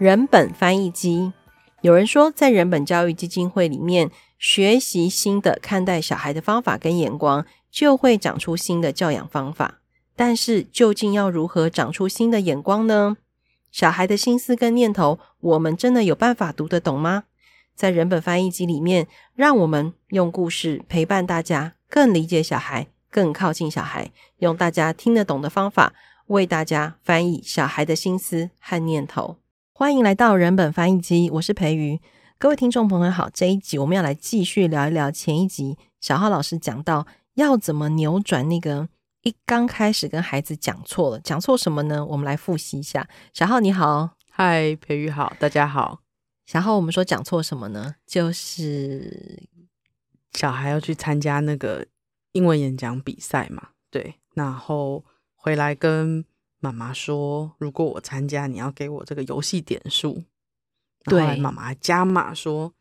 人本翻译机。有人说，在人本教育基金会里面学习新的看待小孩的方法跟眼光，就会长出新的教养方法。但是，究竟要如何长出新的眼光呢？小孩的心思跟念头，我们真的有办法读得懂吗？在人本翻译机里面，让我们用故事陪伴大家，更理解小孩，更靠近小孩，用大家听得懂的方法，为大家翻译小孩的心思和念头。欢迎来到人本翻译机，我是培瑜。各位听众朋友好，这一集我们要来继续聊一聊前一集小浩老师讲到要怎么扭转那个一刚开始跟孩子讲错了，讲错什么呢？我们来复习一下。小浩你好，嗨，培瑜好，大家好。小浩，我们说讲错什么呢？就是小孩要去参加那个英文演讲比赛嘛，对，然后回来跟。妈妈说：“如果我参加，你要给我这个游戏点数。”对，妈妈加码说：“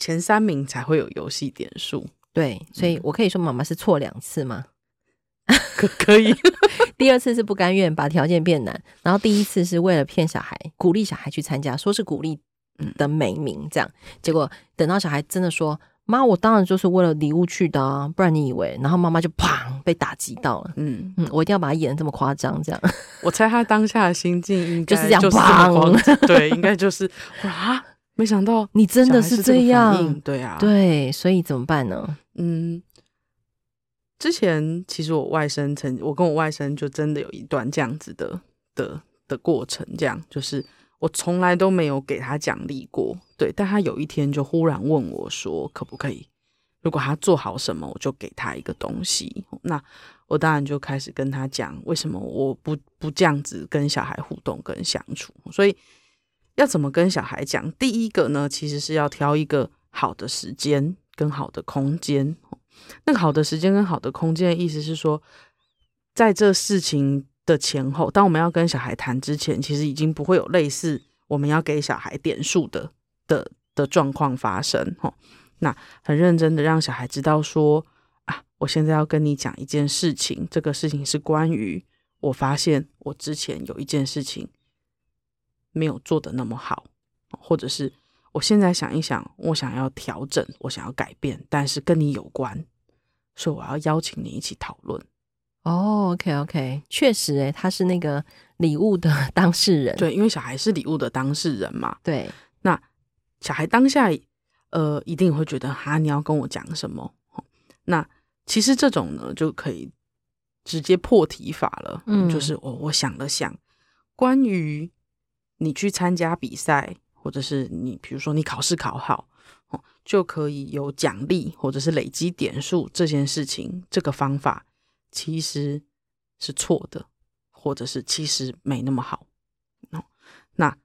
前三名才会有游戏点数。”对，所以我可以说妈妈是错两次吗？可可以？第二次是不甘愿把条件变难，然后第一次是为了骗小孩，鼓励小孩去参加，说是鼓励的美名，这样。结果等到小孩真的说。妈，我当然就是为了礼物去的啊，不然你以为？然后妈妈就砰被打击到了。嗯嗯，我一定要把它演的这么夸张，这样。我猜他当下的心境应该就是这样，砰，对，应该就是哇，没想到你真的是这样，对啊，对，所以怎么办呢？嗯，之前其实我外甥曾，我跟我外甥就真的有一段这样子的的的过程，这样就是。我从来都没有给他奖励过，对，但他有一天就忽然问我说：“可不可以？如果他做好什么，我就给他一个东西。”那我当然就开始跟他讲，为什么我不不这样子跟小孩互动跟相处。所以要怎么跟小孩讲？第一个呢，其实是要挑一个好的时间跟好的空间。那好的时间跟好的空间的意思是说，在这事情。的前后，当我们要跟小孩谈之前，其实已经不会有类似我们要给小孩点数的的的状况发生。齁，那很认真的让小孩知道说啊，我现在要跟你讲一件事情，这个事情是关于我发现我之前有一件事情没有做的那么好，或者是我现在想一想，我想要调整，我想要改变，但是跟你有关，所以我要邀请你一起讨论。哦、okay. 确实，诶，他是那个礼物的 当事人。对，因为小孩是礼物的当事人嘛。对，那小孩当下，呃，一定会觉得，哈，你要跟我讲什么？那其实这种呢，就可以直接破题法了。嗯，就是我我想了想，关于你去参加比赛，或者是你，比如说你考试考好，就可以有奖励，或者是累积点数这件事情，这个方法。其实是错的，或者是其实没那么好。那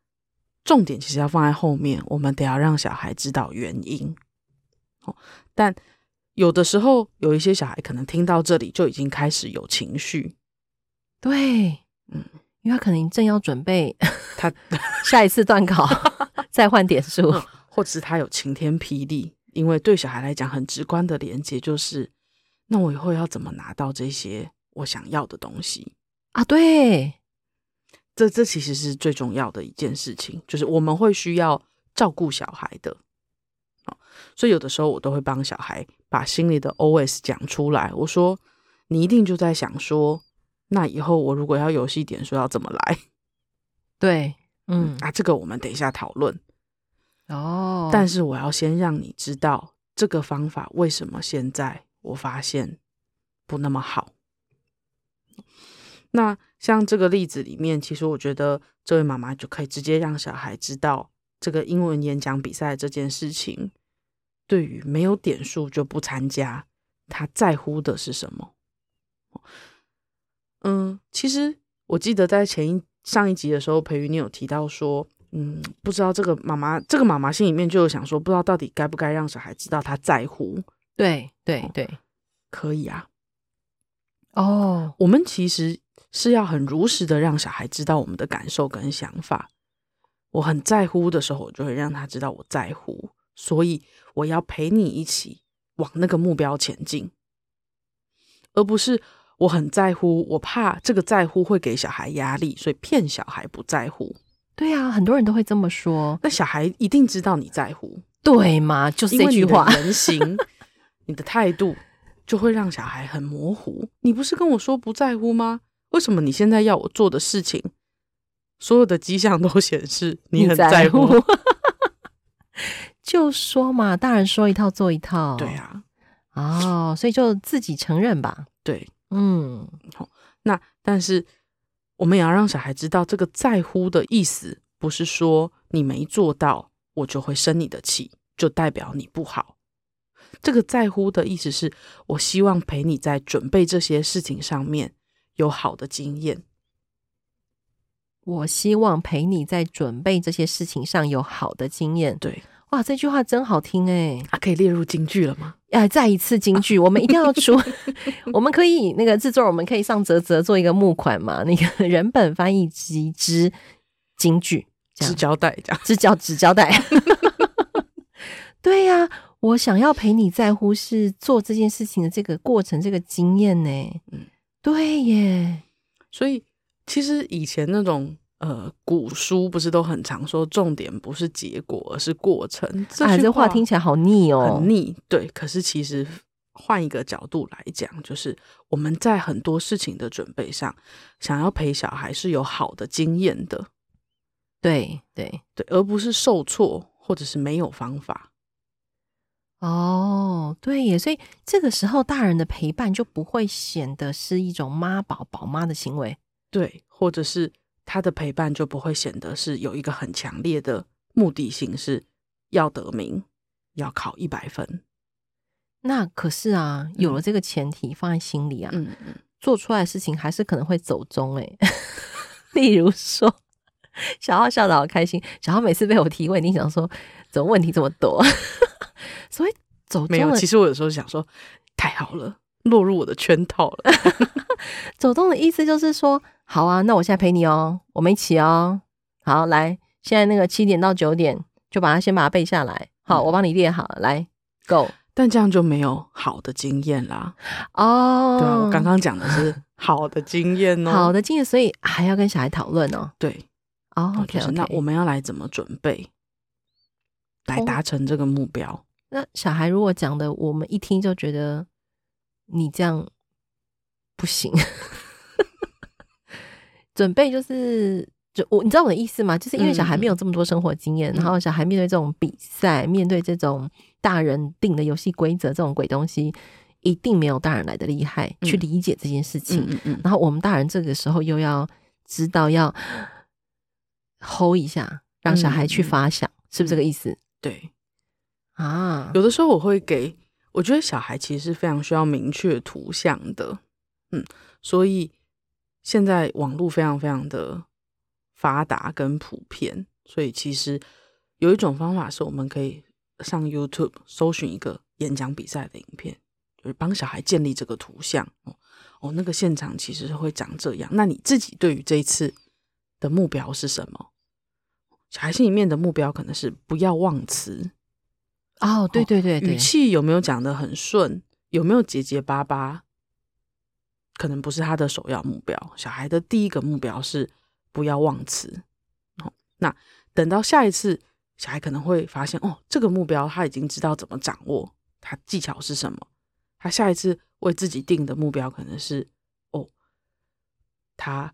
重点其实要放在后面，我们得要让小孩知道原因。哦但有的时候有一些小孩可能听到这里就已经开始有情绪。对，嗯，因为他可能正要准备他 下一次段考 再换点数，或者是他有晴天霹雳，因为对小孩来讲很直观的连接就是。那我以后要怎么拿到这些我想要的东西啊？对，这这其实是最重要的一件事情，就是我们会需要照顾小孩的，所以有的时候我都会帮小孩把心里的 OS 讲出来。我说：“你一定就在想说，那以后我如果要游戏点数要怎么来？” 对，嗯，啊，这个我们等一下讨论哦。但是我要先让你知道这个方法为什么现在。我发现不那么好。那像这个例子里面，其实我觉得这位妈妈就可以直接让小孩知道，这个英文演讲比赛这件事情，对于没有点数就不参加，他在乎的是什么？嗯，其实我记得在前一上一集的时候，培瑜你有提到说，嗯，不知道这个妈妈，这个妈妈心里面就有想说，不知道到底该不该让小孩知道他在乎。对对对，可以啊。哦，oh. 我们其实是要很如实的让小孩知道我们的感受跟想法。我很在乎的时候，我就会让他知道我在乎，所以我要陪你一起往那个目标前进，而不是我很在乎，我怕这个在乎会给小孩压力，所以骗小孩不在乎。对啊，很多人都会这么说。那小孩一定知道你在乎，对吗？就是这句话，人形，你的态度就会让小孩很模糊。你不是跟我说不在乎吗？为什么你现在要我做的事情，所有的迹象都显示你很在乎？在 乎就说嘛，大人说一套做一套。对啊，哦，所以就自己承认吧。对，嗯，好。那但是我们也要让小孩知道，这个在乎的意思不是说你没做到，我就会生你的气，就代表你不好。这个在乎的意思是我希望陪你在准备这些事情上面有好的经验。我希望陪你在准备这些事情上有好的经验。对，哇，这句话真好听哎！啊，可以列入金句了吗？哎，再一次金句，我们一定要出。我们可以那个制作，我们可以上泽泽做一个募款嘛？那个 人本翻译机之金句，只交代这样，只交只交代。对呀、啊，我想要陪你在乎是做这件事情的这个过程，这个经验呢。嗯，对耶。所以其实以前那种。呃，古书不是都很常说，重点不是结果，而是过程。这哎，这话听起来好腻哦，很腻。对，可是其实换一个角度来讲，就是我们在很多事情的准备上，想要陪小孩是有好的经验的。对对对，而不是受挫或者是没有方法。哦，对耶，所以这个时候大人的陪伴就不会显得是一种妈宝宝妈的行为。对，或者是。他的陪伴就不会显得是有一个很强烈的目的性，是要得名，要考一百分。那可是啊，有了这个前提放在心里啊，嗯嗯，做出来的事情还是可能会走中哎。例如说，小浩笑得好开心，小浩每次被我提问，你想说怎么问题这么多？所以走钟没有，其实我有时候想说，太好了，落入我的圈套了。走动的意思就是说。好啊，那我现在陪你哦，我们一起哦。好，来，现在那个七点到九点，就把它先把它背下来。好，嗯、我帮你列好了，来，Go。但这样就没有好的经验啦。哦，对啊，我刚刚讲的是 好的经验哦，好的经验，所以还要跟小孩讨论哦。对，哦，OK，就是那我们要来怎么准备，来达成这个目标？那小孩如果讲的，我们一听就觉得你这样不行。准备就是，就我你知道我的意思吗？就是因为小孩没有这么多生活经验，嗯、然后小孩面对这种比赛，面对这种大人定的游戏规则这种鬼东西，一定没有大人来的厉害去理解这件事情。嗯嗯嗯、然后我们大人这个时候又要知道要 hold 一下，让小孩去发想，嗯、是不是这个意思？对啊，有的时候我会给，我觉得小孩其实是非常需要明确图像的，嗯，所以。现在网络非常非常的发达跟普遍，所以其实有一种方法是我们可以上 YouTube 搜寻一个演讲比赛的影片，就是帮小孩建立这个图像哦。哦，那个现场其实是会长这样。那你自己对于这一次的目标是什么？小孩心里面的目标可能是不要忘词。哦，对对对对，语气有没有讲的很顺？有没有结结巴巴？可能不是他的首要目标。小孩的第一个目标是不要忘词。哦，那等到下一次，小孩可能会发现，哦，这个目标他已经知道怎么掌握，他技巧是什么。他下一次为自己定的目标可能是，哦，他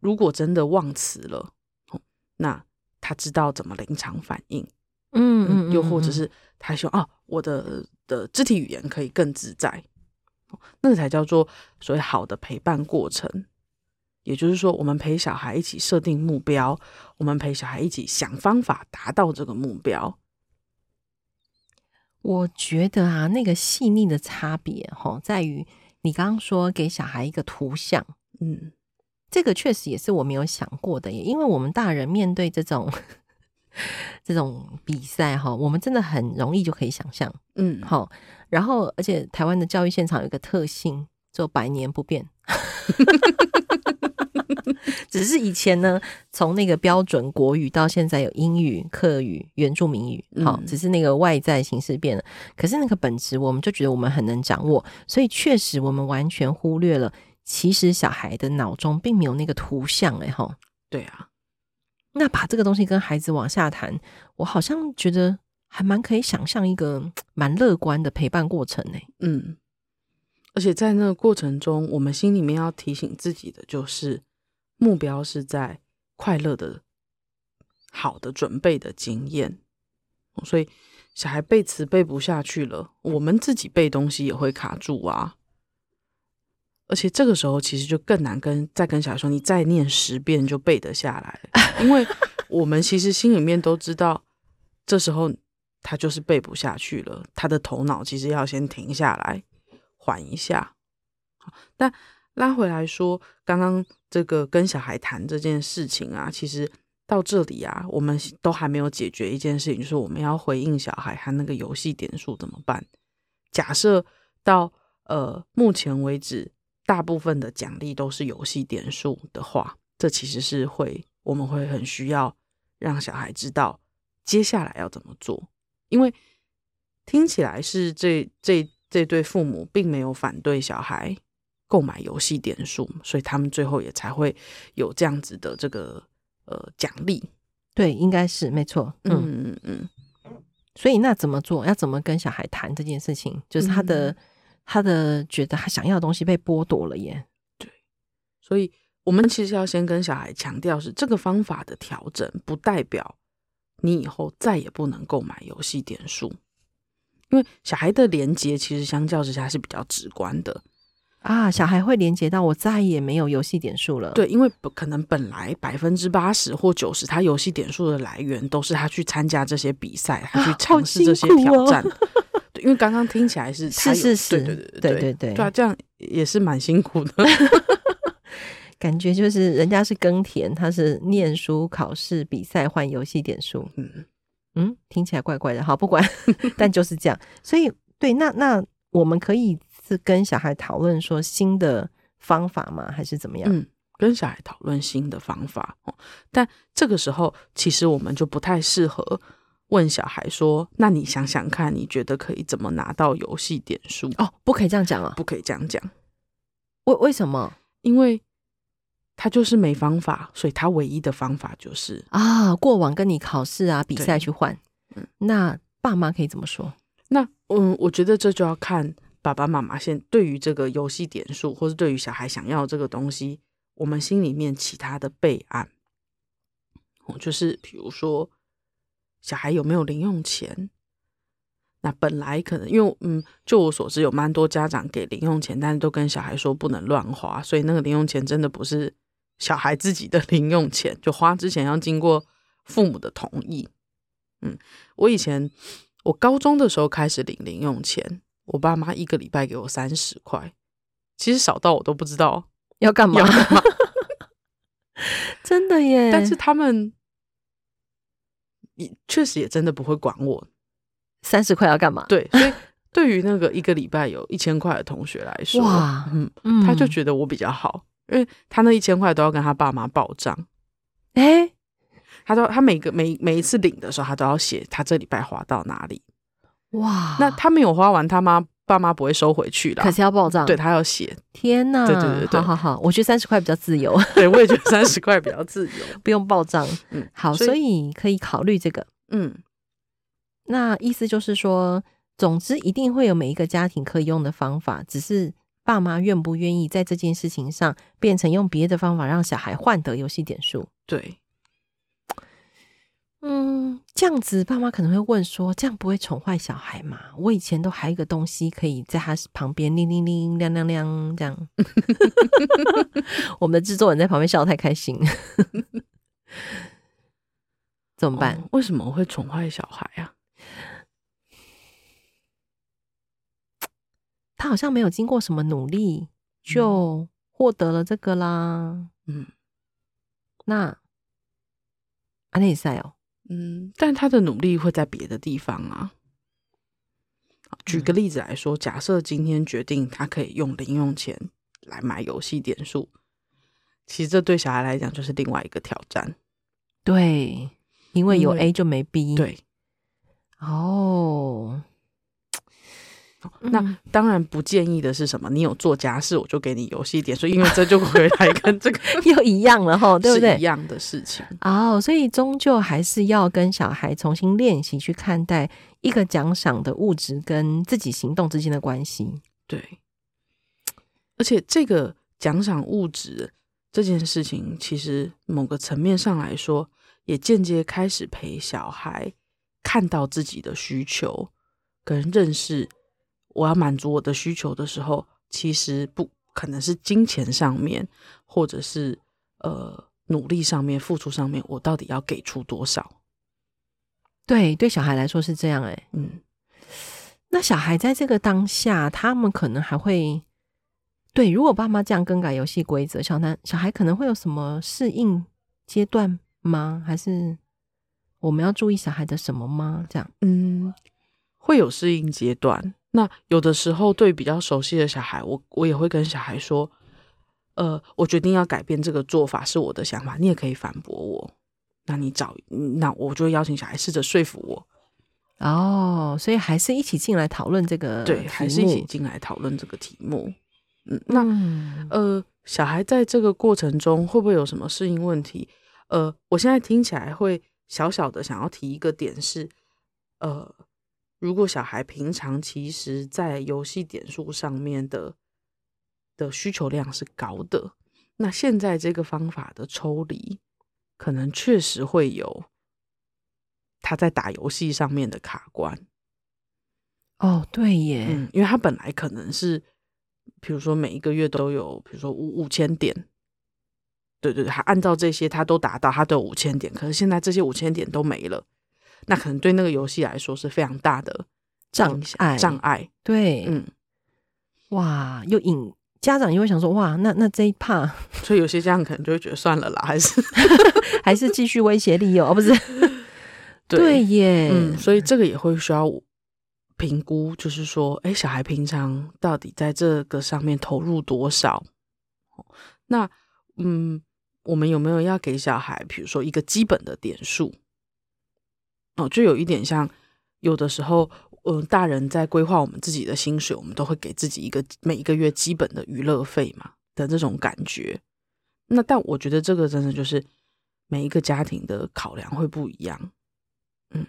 如果真的忘词了，哦，那他知道怎么临场反应。嗯嗯，嗯，又或者是他说，哦，我的的肢体语言可以更自在。那个才叫做所谓好的陪伴过程，也就是说，我们陪小孩一起设定目标，我们陪小孩一起想方法达到这个目标。我觉得啊，那个细腻的差别哈，在于你刚刚说给小孩一个图像，嗯，这个确实也是我没有想过的耶，因为我们大人面对这种。这种比赛哈，我们真的很容易就可以想象，嗯，好，然后而且台湾的教育现场有一个特性，就百年不变，只是以前呢，从那个标准国语到现在有英语、客语、原住民语，好，只是那个外在形式变了，可是那个本质，我们就觉得我们很能掌握，所以确实我们完全忽略了，其实小孩的脑中并没有那个图像，哎哈，对啊。那把这个东西跟孩子往下谈，我好像觉得还蛮可以想象一个蛮乐观的陪伴过程呢。嗯，而且在那个过程中，我们心里面要提醒自己的就是，目标是在快乐的、好的准备的经验。所以小孩背词背不下去了，我们自己背东西也会卡住啊。而且这个时候其实就更难跟再跟小孩说，你再念十遍就背得下来，因为我们其实心里面都知道，这时候他就是背不下去了，他的头脑其实要先停下来，缓一下。好但拉回来说，刚刚这个跟小孩谈这件事情啊，其实到这里啊，我们都还没有解决一件事情，就是我们要回应小孩他那个游戏点数怎么办？假设到呃目前为止。大部分的奖励都是游戏点数的话，这其实是会我们会很需要让小孩知道接下来要怎么做，因为听起来是这这这对父母并没有反对小孩购买游戏点数，所以他们最后也才会有这样子的这个呃奖励。对，应该是没错。嗯嗯嗯嗯。所以那怎么做？要怎么跟小孩谈这件事情？就是他的。嗯他的觉得他想要的东西被剥夺了耶，对，所以我们其实要先跟小孩强调是这个方法的调整，不代表你以后再也不能购买游戏点数，因为小孩的连接其实相较之下是比较直观的啊，小孩会连接到我再也没有游戏点数了，对，因为可能本来百分之八十或九十他游戏点数的来源都是他去参加这些比赛，他去尝试这些挑战。因为刚刚听起来是是是是，对对对对对对对啊，这样也是蛮辛苦的，感觉就是人家是耕田，他是念书、考试、比赛换游戏点数，嗯嗯，听起来怪怪的，好不管，但就是这样。所以对，那那我们可以是跟小孩讨论说新的方法吗？还是怎么样？嗯，跟小孩讨论新的方法，但这个时候其实我们就不太适合。问小孩说：“那你想想看，你觉得可以怎么拿到游戏点数？”哦，不可以这样讲啊！不可以这样讲。为为什么？因为他就是没方法，所以他唯一的方法就是啊，过往跟你考试啊、比赛去换。嗯，那爸妈可以怎么说？那嗯，我觉得这就要看爸爸妈妈现对于这个游戏点数，或是对于小孩想要这个东西，我们心里面其他的备案。哦，就是比如说。小孩有没有零用钱？那本来可能因为嗯，就我所知，有蛮多家长给零用钱，但是都跟小孩说不能乱花，所以那个零用钱真的不是小孩自己的 零用钱，就花之前要经过父母的同意。嗯，我以前我高中的时候开始领零用钱，我爸妈一个礼拜给我三十块，其实少到我都不知道要干嘛，真的耶！但是他们。确实也真的不会管我，三十块要干嘛？对，所以 对于那个一个礼拜有一千块的同学来说，哇，嗯，他就觉得我比较好，因为他那一千块都要跟他爸妈报账，哎、欸，他都他每个每每一次领的时候，他都要写他这礼拜花到哪里，哇，那他没有花完，他妈。爸妈不会收回去的，可是要报账，对，他要写。天哪，对对对对，好好好，我觉得三十块比较自由。对，我也觉得三十块比较自由，不用报账。嗯，好，所以，所以可以考虑这个。嗯，那意思就是说，总之一定会有每一个家庭可以用的方法，只是爸妈愿不愿意在这件事情上变成用别的方法让小孩换得游戏点数。对。嗯，这样子，爸妈可能会问说：“这样不会宠坏小孩吗？”我以前都还有一个东西可以在他旁边，铃铃铃，亮亮亮，这样。我们的制作人在旁边笑得太开心，怎么办？哦，为什么会宠坏小孩啊？他好像没有经过什么努力就获得了这个啦。嗯，那安内赛哦。嗯，但他的努力会在别的地方啊。举个例子来说，假设今天决定他可以用零用钱来买游戏点数，其实这对小孩来讲就是另外一个挑战。对，因为有 A 就没 B。对，哦，那当然不建议的是什么？你有做家事，我就给你游戏点，所以因为这就回来跟这个 又一样了哈，对不对？一样的事情哦，所以终究还是要跟小孩重新练习去看待一个奖赏的物质跟自己行动之间的关系。对，而且这个奖赏物质这件事情，其实某个层面上来说，也间接开始陪小孩看到自己的需求跟认识。我要满足我的需求的时候，其实不可能是金钱上面，或者是呃努力上面、付出上面，我到底要给出多少？对，对小孩来说是这样，哎，嗯，那小孩在这个当下，他们可能还会对，如果爸妈这样更改游戏规则，小男小孩可能会有什么适应阶段吗？还是我们要注意小孩的什么吗？这样，嗯，会有适应阶段。那有的时候，对比较熟悉的小孩，我我也会跟小孩说，呃，我决定要改变这个做法是我的想法，你也可以反驳我。那你找，那我就会邀请小孩试着说服我。哦，所以还是一起进来讨论这个，对，还是一起进来讨论这个题目。嗯，那呃，小孩在这个过程中会不会有什么适应问题？呃，我现在听起来会小小的想要提一个点是，呃。如果小孩平常其实在游戏点数上面的的需求量是高的，那现在这个方法的抽离，可能确实会有他在打游戏上面的卡关。哦，对耶，嗯，因为他本来可能是，比如说每一个月都有，比如说五五千点，对对对，他按照这些他都达到，他都有五千点，可是现在这些五千点都没了。那可能对那个游戏来说是非常大的障碍，障碍。对，嗯，哇，又引家长又会想说，哇，那那这一趴，所以有些家长可能就会觉得算了啦，还是 还是继续威胁利诱，哦，不是？对，对耶，嗯，所以这个也会需要评估，就是说，哎，小孩平常到底在这个上面投入多少？那，嗯，我们有没有要给小孩，比如说一个基本的点数？哦，就有一点像，有的时候，嗯、呃，大人在规划我们自己的薪水，我们都会给自己一个每一个月基本的娱乐费嘛的这种感觉。那但我觉得这个真的就是每一个家庭的考量会不一样。嗯，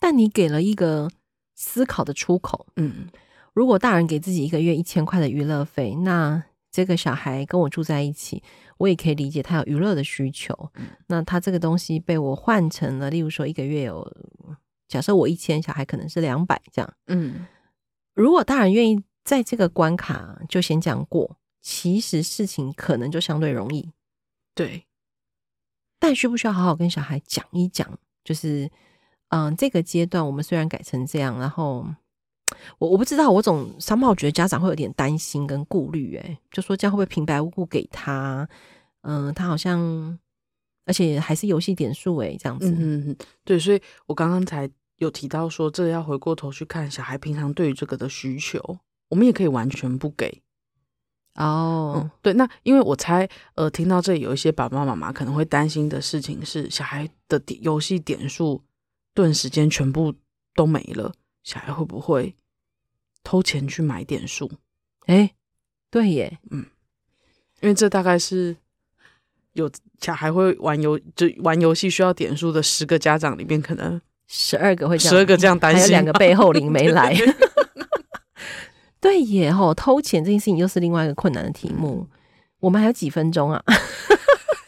但你给了一个思考的出口。嗯，如果大人给自己一个月一千块的娱乐费，那这个小孩跟我住在一起。我也可以理解他有娱乐的需求，嗯、那他这个东西被我换成了，例如说一个月有，假设我一千，小孩可能是两百这样。嗯，如果大人愿意在这个关卡就先讲过，其实事情可能就相对容易。对，但需不需要好好跟小孩讲一讲？就是，嗯、呃，这个阶段我们虽然改成这样，然后。我我不知道，我总三炮觉得家长会有点担心跟顾虑，哎，就说这样会不会平白无故给他？嗯、呃，他好像，而且还是游戏点数，哎，这样子。嗯，对，所以我刚刚才有提到说，这个要回过头去看小孩平常对于这个的需求，我们也可以完全不给。哦、oh. 嗯，对，那因为我猜，呃，听到这里有一些爸爸妈妈可能会担心的事情是，小孩的点游戏点数顿时间全部都没了，小孩会不会？偷钱去买点数，哎，对耶，嗯，因为这大概是有小孩会玩游就玩游戏需要点数的十个家长里面，可能十二个会这样，十二个这样担心，还有两个背后零没来。对耶，吼，偷钱这件事情又是另外一个困难的题目。嗯、我们还有几分钟啊？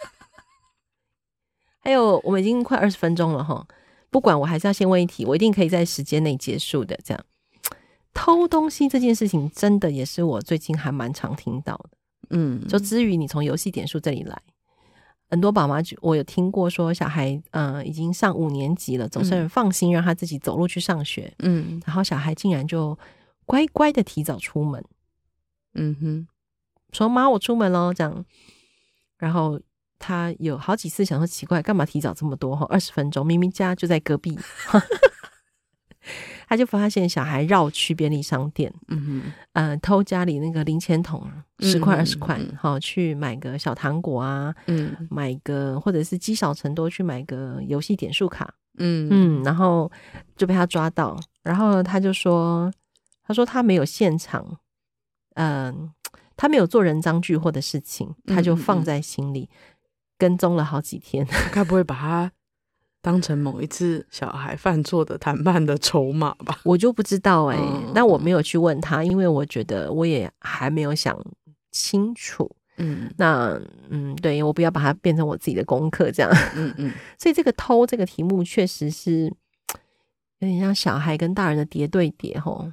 还有，我们已经快二十分钟了哈。不管，我还是要先问一题，我一定可以在时间内结束的，这样。偷东西这件事情，真的也是我最近还蛮常听到的。嗯，就至于你从游戏点数这里来，很多爸妈我有听过说，小孩呃已经上五年级了，总是很放心让他自己走路去上学。嗯，然后小孩竟然就乖乖的提早出门。嗯哼，说妈，我出门喽，这样。然后他有好几次想说奇怪，干嘛提早这么多？哈，二十分钟，明明家就在隔壁。他就发现小孩绕去便利商店，嗯哼，呃，偷家里那个零钱筒，十块二十块，好、嗯、去买个小糖果啊，嗯，买个或者是积少成多去买个游戏点数卡，嗯。嗯，然后就被他抓到，然后他就说，他说他没有现场，嗯、呃，他没有做人赃俱获的事情，他就放在心里，嗯嗯跟踪了好几天，该不会把他当成某一次小孩犯错的谈判的筹码吧？我就不知道哎、欸，那、嗯、我没有去问他，因为我觉得我也还没有想清楚。嗯，那嗯，对，我不要把它变成我自己的功课这样。嗯嗯，所以这个偷这个题目确实是有点像小孩跟大人的叠对叠吼。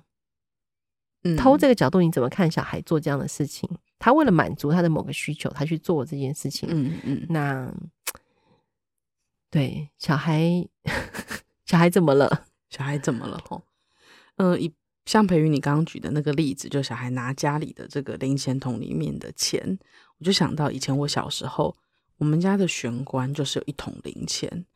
嗯，偷这个角度你怎么看小孩做这样的事情？他为了满足他的某个需求，他去做这件事情。嗯嗯，那对小孩，小孩怎么了？小孩怎么了？吼，呃，一。像培瑜你刚刚举的那个例子，就小孩拿家里的这个零钱桶里面的钱，我就想到以前我小时候，我们家的玄关就是有一桶零钱，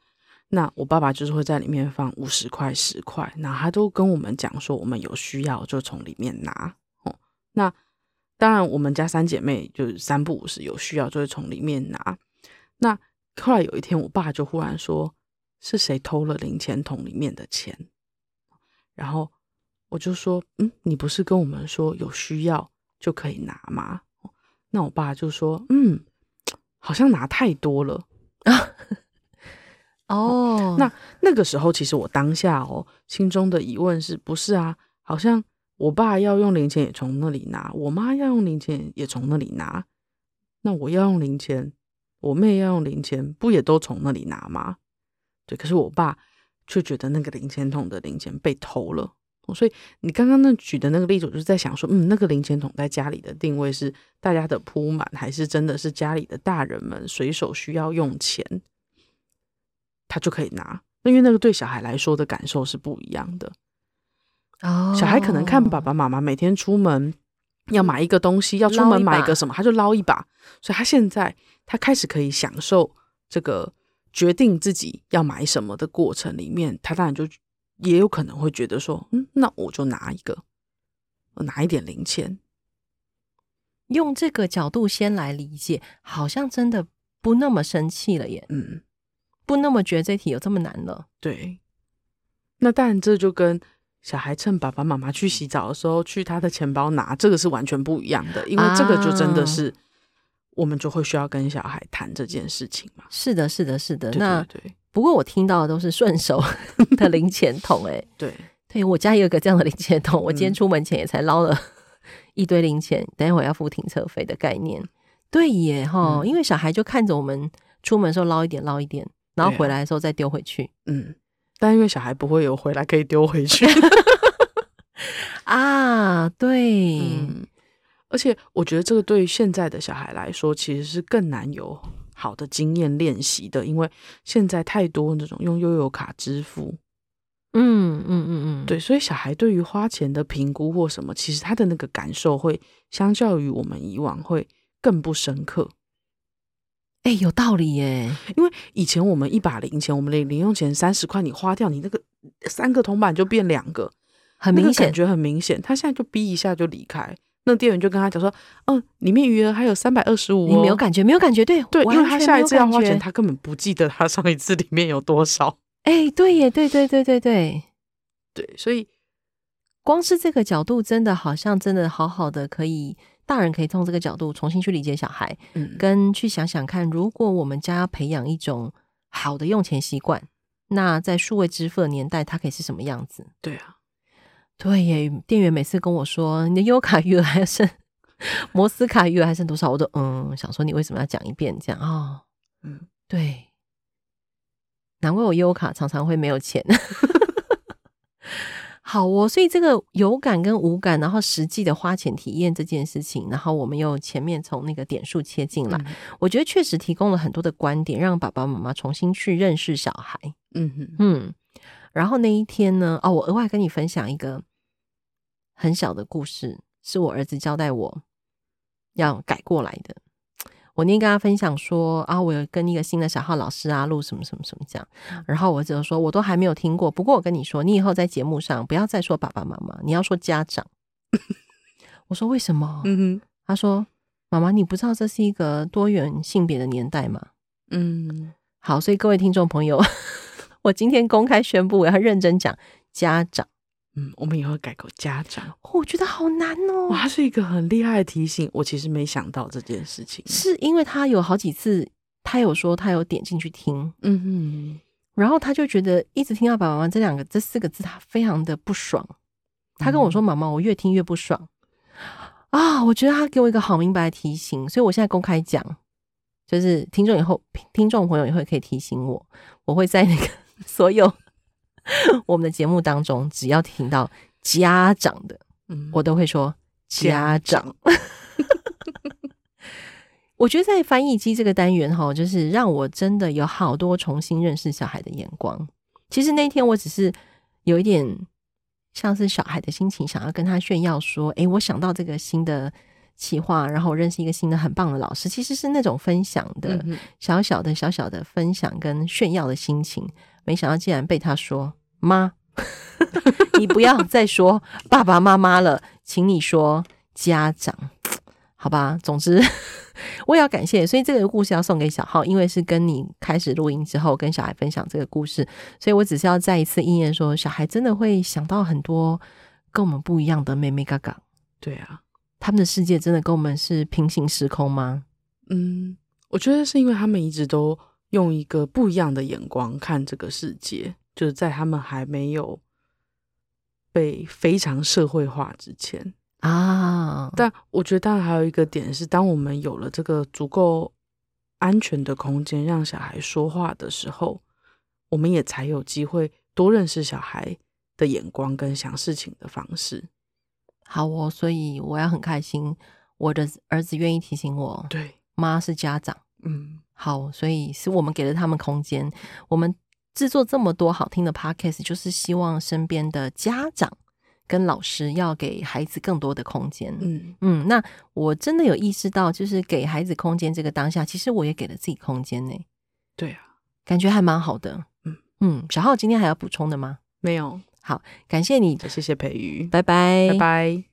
那我爸爸就是会在里面放五十块、十块，那他都跟我们讲说，我们有需要就从里面拿。哦，那当然我们家三姐妹就是三不五时有需要就会从里面拿。那后来有一天，我爸就忽然说，是谁偷了零钱桶里面的钱？然后。我就说，嗯，你不是跟我们说有需要就可以拿吗？那我爸就说，嗯，好像拿太多了啊。哦，那那个时候其实我当下哦，心中的疑问是不是啊？好像我爸要用零钱也从那里拿，我妈要用零钱也从那里拿，那我要用零钱，我妹要用零钱，不也都从那里拿吗？对，可是我爸却觉得那个零钱桶的零钱被偷了。所以你刚刚那举的那个例子，就是在想说，嗯，那个零钱桶在家里的定位是大家的铺满，还是真的是家里的大人们随手需要用钱，他就可以拿？那因为那个对小孩来说的感受是不一样的。哦，小孩可能看爸爸妈妈每天出门要买一个东西，要出门买一个什么，他就捞一把，所以他现在他开始可以享受这个决定自己要买什么的过程里面，他当然就。也有可能会觉得说，嗯，那我就拿一个，我拿一点零钱。用这个角度先来理解，好像真的不那么生气了耶。嗯，不那么觉得这题有这么难了。对。那当然，这就跟小孩趁爸爸妈妈去洗澡的时候去他的钱包拿，这个是完全不一样的，因为这个就真的是我们就会需要跟小孩谈这件事情嘛。是的，是的，是的。对对对。那不过我听到的都是顺手 的零钱桶，哎，对，对我家也有个这样的零钱桶，我今天出门前也才捞了一堆零钱，等一会儿要付停车费的概念。对耶，哈，因为小孩就看着我们出门的时候捞一点，捞一点，然后回来的时候再丢回去。嗯，但因为小孩不会有回来可以丢回去 啊，对，嗯，而且我觉得这个对于现在的小孩来说，其实是更难有。好的经验练习的，因为现在太多那种用悠游卡支付，嗯嗯嗯嗯，对，所以小孩对于花钱的评估或什么，其实他的那个感受会相较于我们以往会更不深刻。哎，有道理耶，因为以前我们一把零钱，我们的零用钱三十块，你花掉，你那个三个铜板就变两个，很明显，感觉很明显。他现在就逼一下就离开。那店员就跟他讲说：“嗯，里面余额还有三百二十五。”你没有感觉，没有感觉，对对，因为他下一次要花钱，他根本不记得他上一次里面有多少。哎，对耶，对对对对对对，所以光是这个角度，真的好像真的好好的，可以大人可以从这个角度重新去理解小孩，嗯，跟去想想看，如果我们家要培养一种好的用钱习惯，那在数位支付的年代，它可以是什么样子？对啊。对耶，店员每次跟我说你的优卡余额还剩，摩斯卡余额还剩多少，我都嗯想说你为什么要讲一遍这样啊？哦、嗯，对，难怪我优卡常常会没有钱。好哦，所以这个有感跟无感，然后实际的花钱体验这件事情，然后我们又前面从那个点数切进来，嗯、我觉得确实提供了很多的观点，让爸爸妈妈重新去认识小孩。嗯哼嗯。然后那一天呢，哦，我额外跟你分享一个很小的故事，是我儿子交代我要改过来的。我那天跟他分享说啊，我有跟一个新的小号老师啊录什么什么什么这样，然后我就说，我都还没有听过。不过我跟你说，你以后在节目上不要再说爸爸妈妈，你要说家长。我说为什么？嗯哼，他说妈妈，你不知道这是一个多元性别的年代吗？嗯，好，所以各位听众朋友。我今天公开宣布，我要认真讲家长。嗯，我们以后改口家长。我觉得好难哦。哇，他是一个很厉害的提醒，我其实没想到这件事情。是因为他有好几次，他有说他有点进去听，嗯哼，然后他就觉得一直听到“爸爸妈妈”这两个这四个字，他非常的不爽。他跟我说：“妈妈，我越听越不爽。”啊，我觉得他给我一个好明白的提醒，所以我现在公开讲，就是听众以后听众朋友也会可以提醒我，我会在那个 所有。我们的节目当中，只要听到家长的，嗯，我都会说家长。我觉得在翻译机这个单元哈，就是让我真的有好多重新认识小孩的眼光。其实那天我只是有一点像是小孩的心情，想要跟他炫耀说：“诶，我想到这个新的企划，然后认识一个新的很棒的老师。”其实是那种分享的小小的小小的分享跟炫耀的心情。没想到竟然被他说妈，你不要再说爸爸妈妈了，请你说家长，好吧？总之，我也要感谢，所以这个故事要送给小浩，因为是跟你开始录音之后跟小孩分享这个故事，所以我只是要再一次应验说，小孩真的会想到很多跟我们不一样的妹妹嘎嘎。对啊，他们的世界真的跟我们是平行时空吗？嗯，我觉得是因为他们一直都。用一个不一样的眼光看这个世界，就是在他们还没有被非常社会化之前啊。但我觉得，当然还有一个点是，当我们有了这个足够安全的空间，让小孩说话的时候，我们也才有机会多认识小孩的眼光跟想事情的方式。好哦，所以我要很开心，我的儿子愿意提醒我，对，妈是家长，嗯。好，所以是我们给了他们空间。我们制作这么多好听的 podcast，就是希望身边的家长跟老师要给孩子更多的空间。嗯嗯，那我真的有意识到，就是给孩子空间这个当下，其实我也给了自己空间呢。对啊，感觉还蛮好的。嗯嗯，小浩今天还要补充的吗？没有。好，感谢你，谢谢培瑜，拜拜，拜拜。